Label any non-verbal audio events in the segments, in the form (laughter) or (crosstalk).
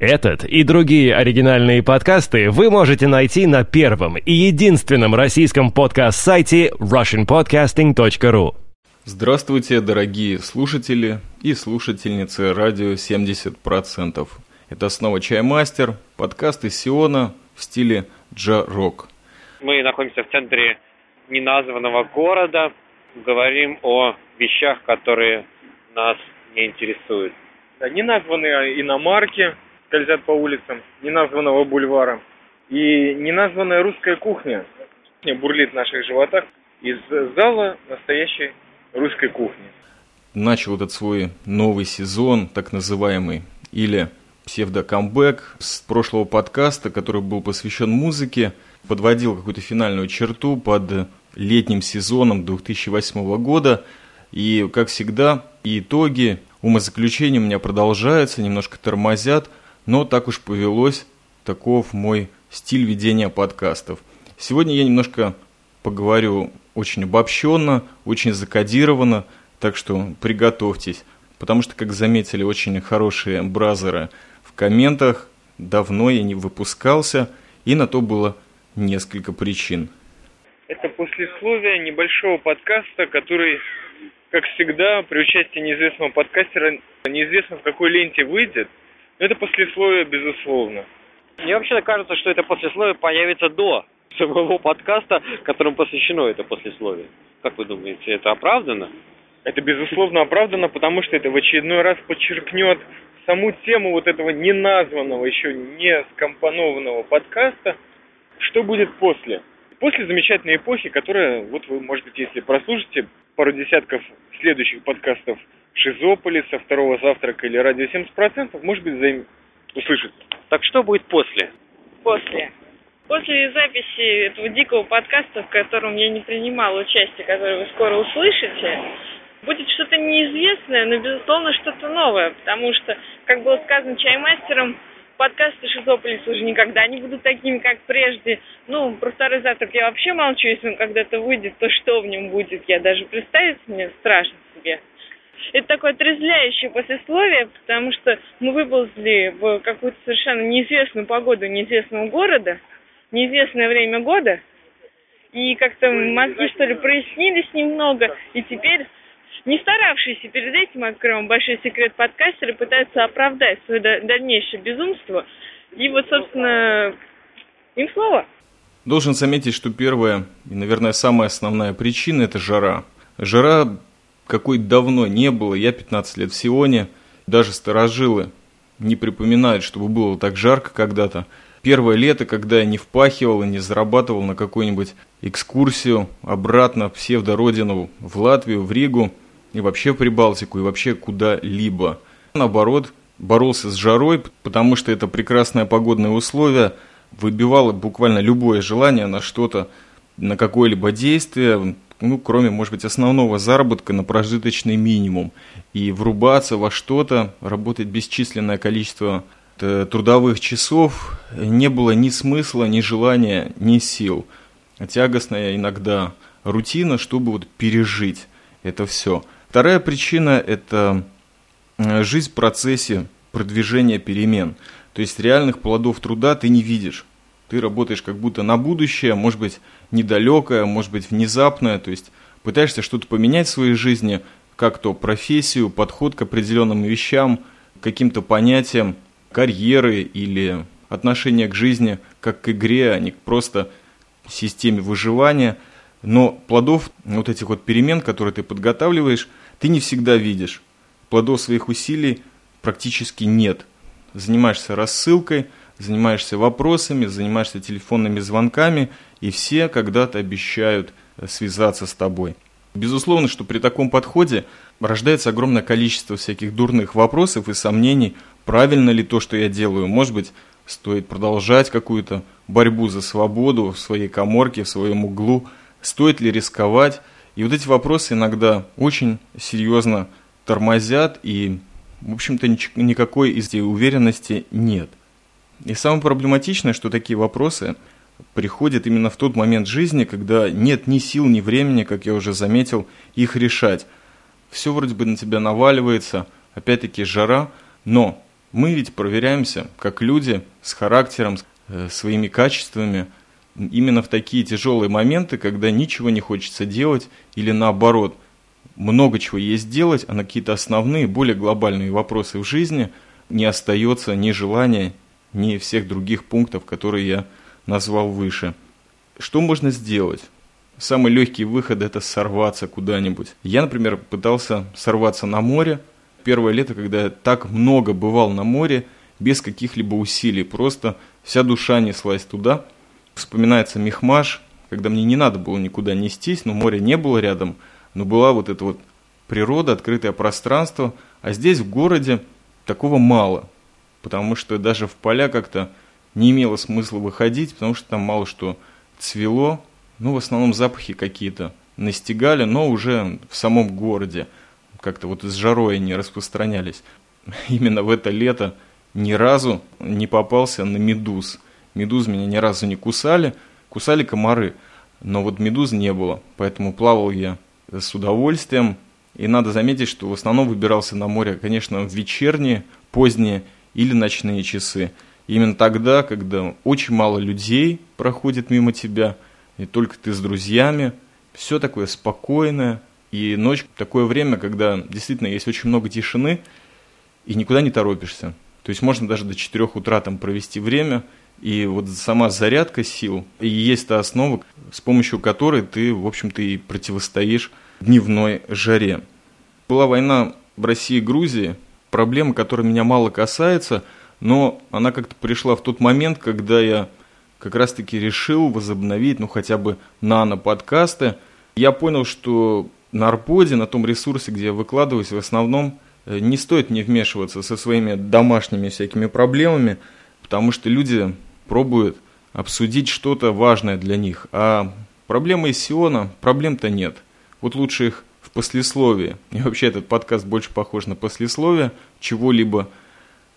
Этот и другие оригинальные подкасты вы можете найти на первом и единственном российском подкаст-сайте russianpodcasting.ru. Здравствуйте, дорогие слушатели и слушательницы радио 70%. Это снова Чаймастер, подкаст из Сиона в стиле джа-рок. Мы находимся в центре неназванного города, говорим о вещах, которые нас не интересуют. Да, неназванные иномарки, скользят по улицам неназванного бульвара. И неназванная русская кухня бурлит в наших животах из зала настоящей русской кухни. Начал этот свой новый сезон, так называемый, или псевдокамбэк с прошлого подкаста, который был посвящен музыке, подводил какую-то финальную черту под летним сезоном 2008 года. И, как всегда, итоги, умозаключения у меня продолжаются, немножко тормозят – но так уж повелось, таков мой стиль ведения подкастов. Сегодня я немножко поговорю очень обобщенно, очень закодированно, так что приготовьтесь, потому что, как заметили очень хорошие бразеры в комментах, давно я не выпускался, и на то было несколько причин. Это послесловие небольшого подкаста, который, как всегда, при участии неизвестного подкастера, неизвестно в какой ленте выйдет – это послесловие, безусловно. Мне вообще кажется, что это послесловие появится до самого подкаста, которому посвящено это послесловие. Как вы думаете, это оправдано? Это, безусловно, оправдано, потому что это в очередной раз подчеркнет саму тему вот этого неназванного, еще не скомпонованного подкаста, что будет после. После замечательной эпохи, которая, вот вы, может быть, если прослушаете пару десятков следующих подкастов Шизополиса, второго завтрака или радио 70%, может быть, заим... услышит. Так что будет после? После. После записи этого дикого подкаста, в котором я не принимала участие, который вы скоро услышите, будет что-то неизвестное, но, безусловно, что-то новое, потому что, как было сказано чаймастером, подкасты Шизополис уже никогда не будут такими, как прежде. Ну, про второй завтрак я вообще молчу, если он когда-то выйдет, то что в нем будет, я даже представить мне страшно себе это такое отрезвляющее послесловие, потому что мы выползли в какую-то совершенно неизвестную погоду неизвестного города, неизвестное время года, и как-то мозги, что ли, прояснились немного, и теперь не старавшиеся перед этим, откроем большой секрет подкастеры, пытаются оправдать свое дальнейшее безумство. И вот, собственно, им слово. Должен заметить, что первая и, наверное, самая основная причина – это жара. Жара какой давно не было. Я 15 лет в Сионе, даже старожилы не припоминают, чтобы было так жарко когда-то. Первое лето, когда я не впахивал и не зарабатывал на какую-нибудь экскурсию обратно в псевдородину в Латвию, в Ригу и вообще в Прибалтику и вообще куда-либо. Наоборот, боролся с жарой, потому что это прекрасное погодное условие выбивало буквально любое желание на что-то, на какое-либо действие, ну, кроме, может быть, основного заработка на прожиточный минимум. И врубаться во что-то, работать бесчисленное количество э, трудовых часов не было ни смысла, ни желания, ни сил. Тягостная иногда рутина, чтобы вот пережить это все. Вторая причина – это э, жизнь в процессе продвижения перемен. То есть реальных плодов труда ты не видишь. Ты работаешь как будто на будущее, может быть, недалекое, может быть, внезапное, то есть пытаешься что-то поменять в своей жизни, как то профессию, подход к определенным вещам, каким-то понятиям карьеры или отношения к жизни, как к игре, а не просто системе выживания. Но плодов вот этих вот перемен, которые ты подготавливаешь, ты не всегда видишь. Плодов своих усилий практически нет. Занимаешься рассылкой – занимаешься вопросами, занимаешься телефонными звонками, и все когда-то обещают э, связаться с тобой. Безусловно, что при таком подходе рождается огромное количество всяких дурных вопросов и сомнений, правильно ли то, что я делаю. Может быть, стоит продолжать какую-то борьбу за свободу в своей коморке, в своем углу, стоит ли рисковать. И вот эти вопросы иногда очень серьезно тормозят, и, в общем-то, никакой из уверенности нет. И самое проблематичное, что такие вопросы приходят именно в тот момент жизни, когда нет ни сил, ни времени, как я уже заметил, их решать. Все вроде бы на тебя наваливается, опять-таки жара, но Мы ведь проверяемся как люди с характером, э, своими качествами, именно в такие тяжелые моменты, когда ничего не хочется делать, или наоборот, много чего есть делать, а на какие-то основные, более глобальные вопросы в жизни не остается ни желания, ни всех других пунктов, которые я назвал выше. Что можно сделать? Самый легкий выход – это сорваться куда-нибудь. Я, например, пытался сорваться на море. Первое лето, когда я так много бывал на море, без каких-либо усилий, просто вся душа неслась туда. Вспоминается Мехмаш, когда мне не надо было никуда нестись, но моря не было рядом, но была вот эта вот природа, открытое пространство, а здесь в городе такого мало, потому что даже в поля как-то не имело смысла выходить, потому что там мало что цвело, ну, в основном запахи какие-то настигали, но уже в самом городе как-то вот с жарой они распространялись. (laughs) Именно в это лето ни разу не попался на медуз. Медуз меня ни разу не кусали, кусали комары, но вот медуз не было, поэтому плавал я с удовольствием. И надо заметить, что в основном выбирался на море, конечно, в вечерние, поздние или ночные часы. Именно тогда, когда очень мало людей проходит мимо тебя – и только ты с друзьями, все такое спокойное, и ночь такое время, когда действительно есть очень много тишины, и никуда не торопишься. То есть можно даже до 4 утра там провести время, и вот сама зарядка сил, и есть та основа, с помощью которой ты, в общем-то, и противостоишь дневной жаре. Была война в России и Грузии, проблема, которая меня мало касается, но она как-то пришла в тот момент, когда я как раз-таки решил возобновить, ну, хотя бы нано-подкасты. Я понял, что на Арподе, на том ресурсе, где я выкладываюсь, в основном э, не стоит мне вмешиваться со своими домашними всякими проблемами, потому что люди пробуют обсудить что-то важное для них. А проблемы из Сиона, проблем-то нет. Вот лучше их в послесловии. И вообще этот подкаст больше похож на послесловие чего-либо.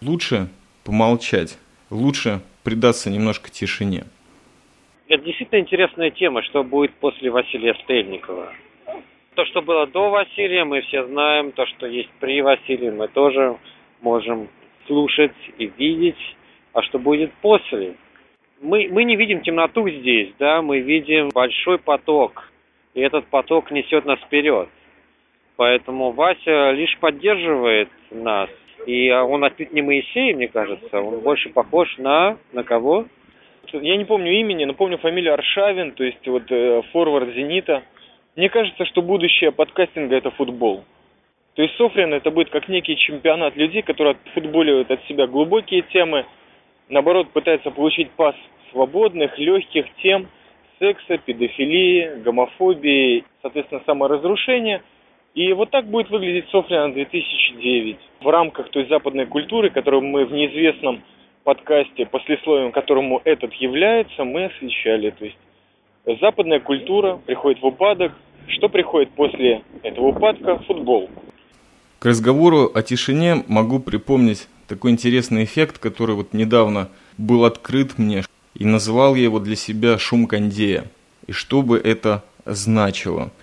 Лучше помолчать. Лучше предаться немножко тишине. Это действительно интересная тема, что будет после Василия Стрельникова. То, что было до Василия, мы все знаем. То, что есть при Василии, мы тоже можем слушать и видеть. А что будет после? Мы, мы не видим темноту здесь, да, мы видим большой поток. И этот поток несет нас вперед. Поэтому Вася лишь поддерживает нас и он отнюдь не Моисей, мне кажется, он больше похож на... На кого? Я не помню имени, но помню фамилию Аршавин, то есть вот э, форвард «Зенита». Мне кажется, что будущее подкастинга – это футбол. То есть Софрин – это будет как некий чемпионат людей, которые отфутболивают от себя глубокие темы, наоборот, пытаются получить пас свободных, легких тем секса, педофилии, гомофобии, соответственно, саморазрушения – и вот так будет выглядеть Софлина 2009 в рамках той западной культуры, которую мы в неизвестном подкасте, послесловием которому этот является, мы освещали. То есть западная культура приходит в упадок. Что приходит после этого упадка? Футбол. К разговору о тишине могу припомнить такой интересный эффект, который вот недавно был открыт мне, и называл я его для себя «шум кондея». И что бы это значило –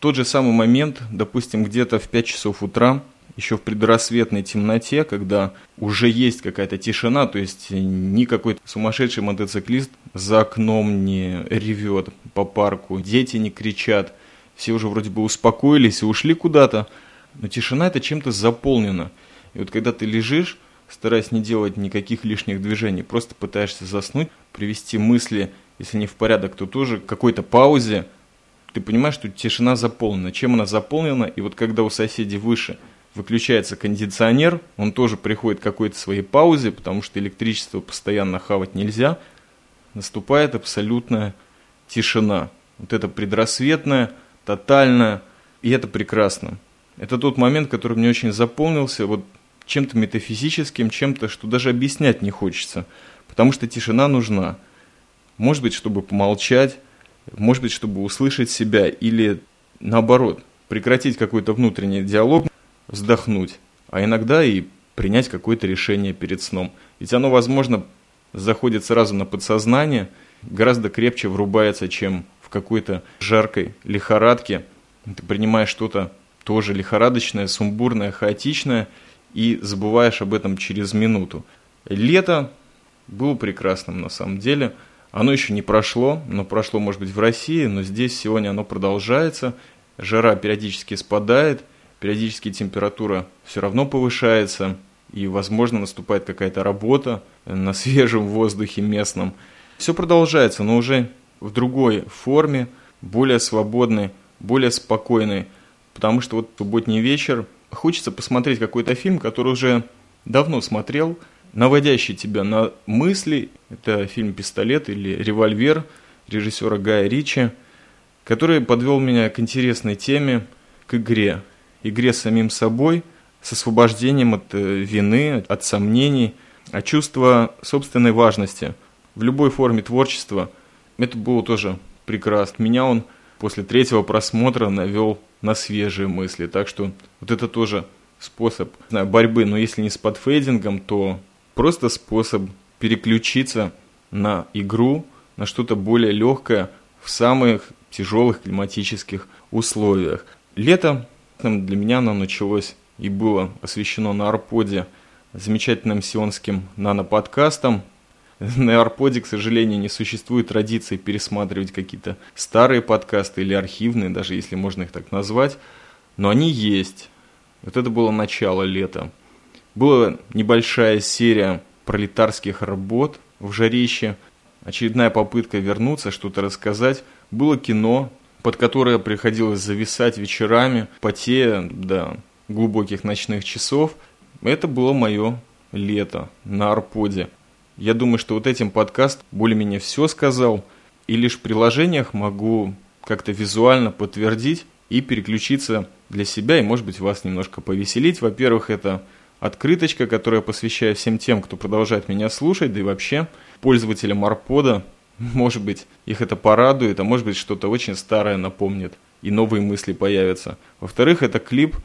тот же самый момент, допустим, где-то в 5 часов утра, еще в предрассветной темноте, когда уже есть какая-то тишина, то есть ни какой сумасшедший мотоциклист за окном не ревет по парку, дети не кричат, все уже вроде бы успокоились и ушли куда-то, но тишина это чем-то заполнена. И вот когда ты лежишь, стараясь не делать никаких лишних движений, просто пытаешься заснуть, привести мысли, если не в порядок, то тоже какой-то паузе, ты понимаешь, что тишина заполнена. Чем она заполнена? И вот когда у соседей выше выключается кондиционер, он тоже приходит к какой-то своей паузе, потому что электричество постоянно хавать нельзя, наступает абсолютная тишина. Вот это предрассветная, тотальная, и это прекрасно. Это тот момент, который мне очень заполнился вот чем-то метафизическим, чем-то, что даже объяснять не хочется, потому что тишина нужна. Может быть, чтобы помолчать, может быть, чтобы услышать себя или наоборот, прекратить какой-то внутренний диалог, вздохнуть, а иногда и принять какое-то решение перед сном. Ведь оно, возможно, заходит сразу на подсознание, гораздо крепче врубается, чем в какой-то жаркой лихорадке. Ты принимаешь что-то тоже лихорадочное, сумбурное, хаотичное, и забываешь об этом через минуту. Лето было прекрасным на самом деле. Оно еще не прошло, но прошло, может быть, в России, но здесь сегодня оно продолжается. Жара периодически спадает, периодически температура все равно повышается, и, возможно, наступает какая-то работа на свежем воздухе местном. Все продолжается, но уже в другой форме, более свободной, более спокойной. Потому что вот субботний вечер, хочется посмотреть какой-то фильм, который уже давно смотрел, наводящий тебя на мысли. Это фильм «Пистолет» или «Револьвер» режиссера Гая Ричи, который подвел меня к интересной теме, к игре. Игре с самим собой, с освобождением от э, вины, от сомнений, от чувства собственной важности в любой форме творчества. Это было тоже прекрасно. Меня он после третьего просмотра навел на свежие мысли. Так что вот это тоже способ знаю, борьбы, но если не с подфейдингом, то просто способ переключиться на игру, на что-то более легкое в самых тяжелых климатических условиях. Лето для меня оно началось и было освещено на Арподе замечательным сионским наноподкастом. (laughs) На Арподе, к сожалению, не существует традиции пересматривать какие-то старые подкасты или архивные, даже если можно их так назвать. Но они есть. Вот это было начало лета. Была небольшая серия пролетарских работ в жарище, очередная попытка вернуться, что-то рассказать. Было кино, под которое приходилось зависать вечерами, потея до глубоких ночных часов. Это было мое лето на Арподе. Я думаю, что вот этим подкаст более-менее все сказал, и лишь в приложениях могу как-то визуально подтвердить и переключиться для себя и, может быть, вас немножко повеселить. Во-первых, это открыточка, которая посвящаю всем тем, кто продолжает меня слушать, да и вообще пользователям Арпода. Может быть, их это порадует, а может быть, что-то очень старое напомнит, и новые мысли появятся. Во-вторых, это клип,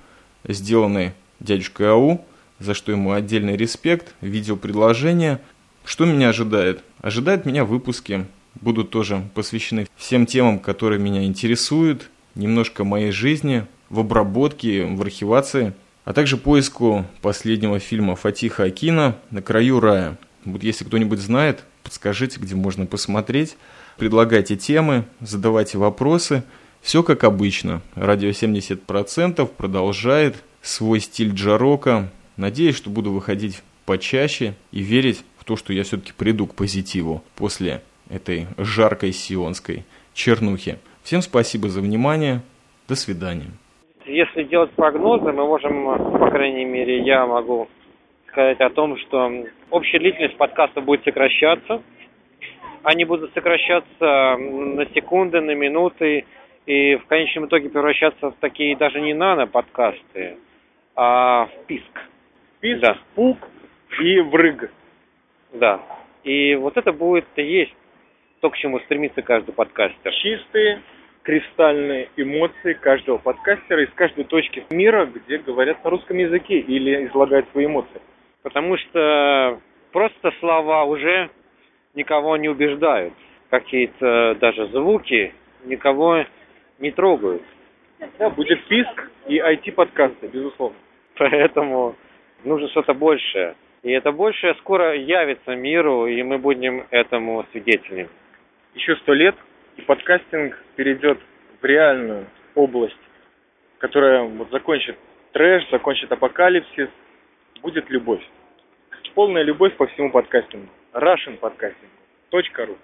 сделанный дядюшкой Ау, за что ему отдельный респект, видеопредложение. Что меня ожидает? Ожидает меня выпуски, будут тоже посвящены всем темам, которые меня интересуют, немножко моей жизни, в обработке, в архивации, а также поиску последнего фильма Фатиха Акина «На краю рая». Вот если кто-нибудь знает, подскажите, где можно посмотреть, предлагайте темы, задавайте вопросы. Все как обычно. Радио 70% продолжает свой стиль джарока. Надеюсь, что буду выходить почаще и верить в то, что я все-таки приду к позитиву после этой жаркой сионской чернухи. Всем спасибо за внимание. До свидания. Если делать прогнозы, мы можем, по крайней мере, я могу сказать о том, что общая длительность подкаста будет сокращаться. Они будут сокращаться на секунды, на минуты и в конечном итоге превращаться в такие даже не нано-подкасты, а в писк. Писк, да. пук и врыг. Да. И вот это будет и есть то, к чему стремится каждый подкастер. Чистые, кристальные эмоции каждого подкастера из каждой точки мира, где говорят на русском языке или излагают свои эмоции. Потому что просто слова уже никого не убеждают. Какие-то даже звуки никого не трогают. Да, будет писк и IT-подкасты, безусловно. Поэтому нужно что-то большее. И это большее скоро явится миру, и мы будем этому свидетелями еще сто лет, и подкастинг перейдет в реальную область, которая вот закончит трэш, закончит апокалипсис, будет любовь. Полная любовь по всему подкастингу. Russian подкастинг. .ру